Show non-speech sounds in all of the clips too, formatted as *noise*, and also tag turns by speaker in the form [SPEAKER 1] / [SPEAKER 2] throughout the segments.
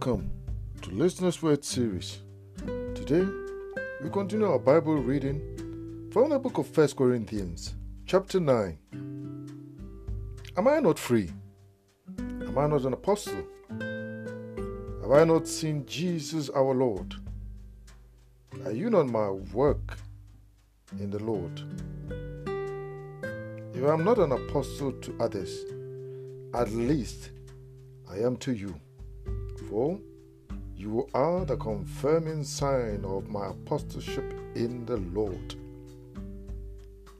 [SPEAKER 1] Welcome to Listener's Word series. Today, we continue our Bible reading from the book of 1 Corinthians, chapter 9. Am I not free? Am I not an apostle? Have I not seen Jesus our Lord? Are you not my work in the Lord? If I am not an apostle to others, at least I am to you. For you are the confirming sign of my apostleship in the Lord.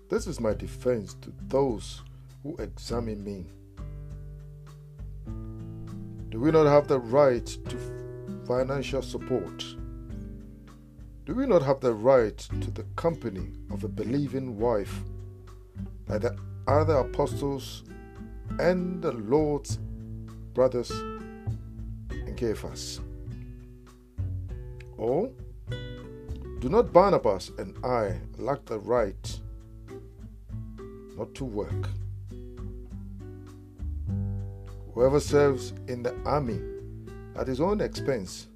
[SPEAKER 1] This is my defense to those who examine me. Do we not have the right to financial support? Do we not have the right to the company of a believing wife like the other apostles and the Lord's brothers us. Or do not Barnabas and I lack the right not to work? Whoever serves in the army at his own expense,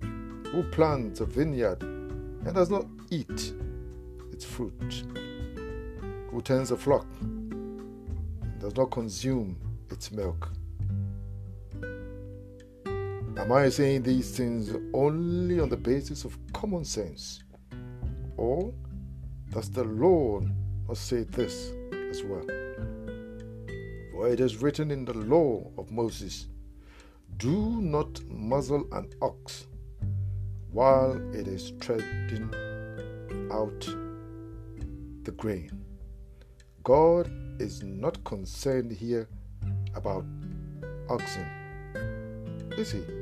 [SPEAKER 1] who plants a vineyard and does not eat its fruit, who tends a flock and does not consume its milk Am I saying these things only on the basis of common sense? Or does the Lord say this as well? For it is written in the law of Moses Do not muzzle an ox while it is treading out the grain. God is not concerned here about oxen, is he?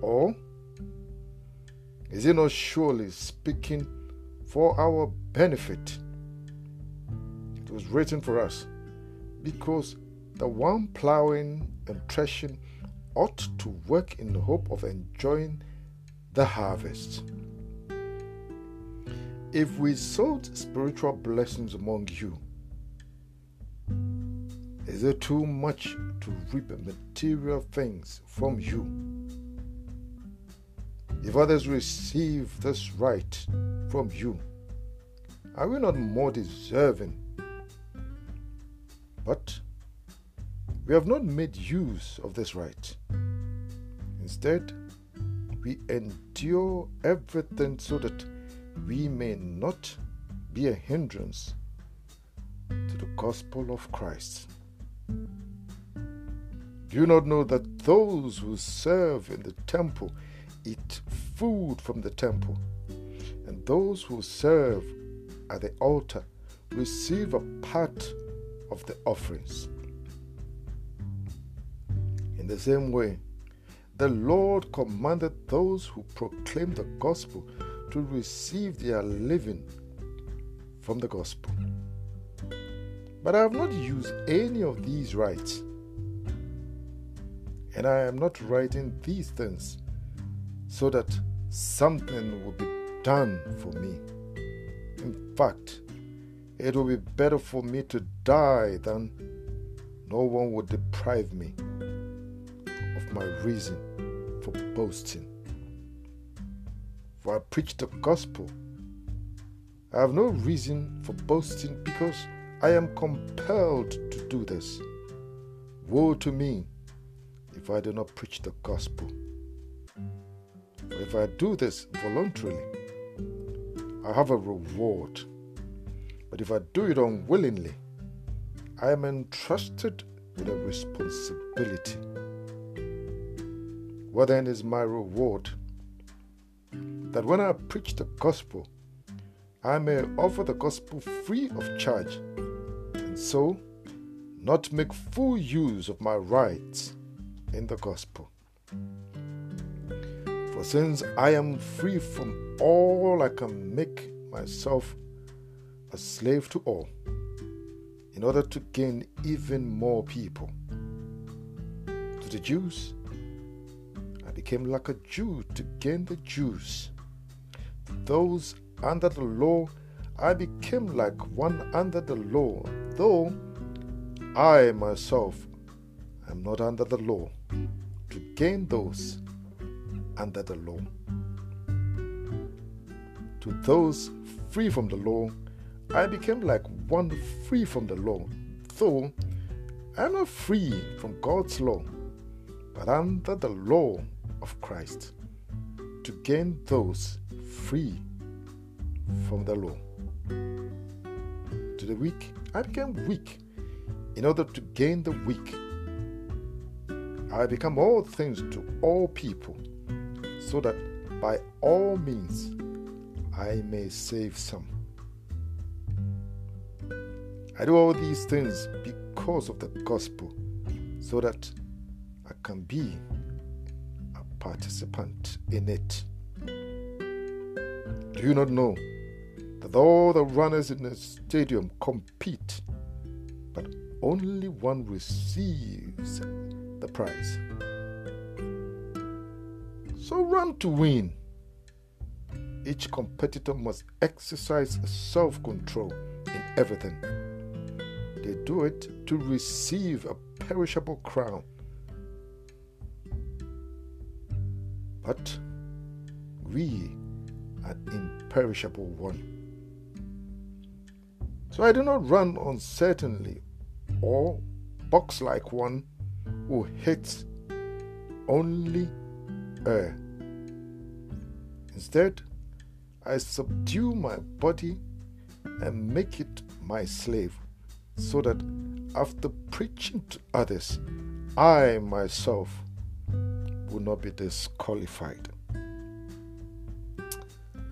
[SPEAKER 1] Or is he not surely speaking for our benefit? It was written for us because the one plowing and threshing ought to work in the hope of enjoying the harvest. If we sowed spiritual blessings among you, is it too much to reap material things from you? If others receive this right from you, are we not more deserving? But we have not made use of this right. Instead, we endure everything so that we may not be a hindrance to the gospel of Christ. Do you not know that those who serve in the temple eat food from the temple, and those who serve at the altar receive a part of the offerings. In the same way, the Lord commanded those who proclaim the gospel to receive their living from the gospel. But I have not used any of these rights, and I am not writing these things so that something will be done for me. In fact, it will be better for me to die than no one would deprive me of my reason for boasting. For I preach the gospel. I have no reason for boasting because I am compelled to do this. Woe to me if I do not preach the gospel. If I do this voluntarily, I have a reward. But if I do it unwillingly, I am entrusted with a responsibility. What then is my reward? That when I preach the gospel, I may offer the gospel free of charge, and so not make full use of my rights in the gospel. For since I am free from all, I can make myself a slave to all in order to gain even more people. To the Jews, I became like a Jew to gain the Jews. To those under the law, I became like one under the law, though I myself am not under the law, to gain those under the law. To those free from the law, I became like one free from the law, though I'm not free from God's law, but under the law of Christ, to gain those free from the law. To the weak, I became weak in order to gain the weak. I become all things to all people, so that by all means I may save some. I do all these things because of the gospel, so that I can be a participant in it. Do you not know that all the runners in the stadium compete, but only one receives the prize? So run to win. Each competitor must exercise self control in everything. They do it to receive a perishable crown. But we an imperishable one. So I do not run uncertainly or box like one who hits only air. Instead, I subdue my body and make it my slave, so that after preaching to others, I myself will not be disqualified.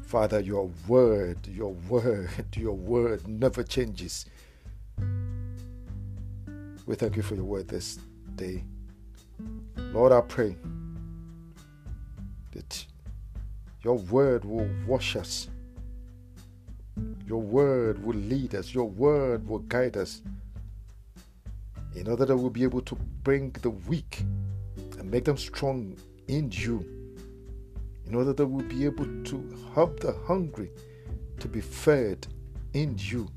[SPEAKER 1] Father, your word, your word, *laughs* your word never changes. We thank you for your word this day. Lord, I pray that your word will wash us. Your word will lead us. Your word will guide us. In order that we'll be able to bring the weak and make them strong in you in order that we'll be able to help the hungry to be fed in you,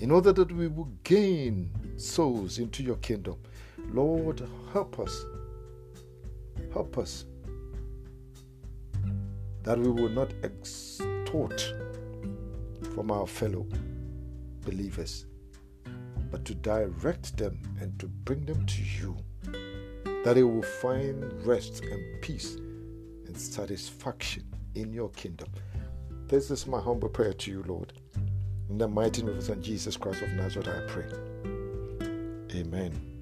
[SPEAKER 1] in order that we will gain souls into your kingdom. Lord, help us. Help us that we will not extort from our fellow believers, but to direct them and to bring them to you, that they will find rest and peace and satisfaction in your kingdom. This is my humble prayer to you, Lord. In the mighty name of Jesus Christ of Nazareth, I pray. Amen.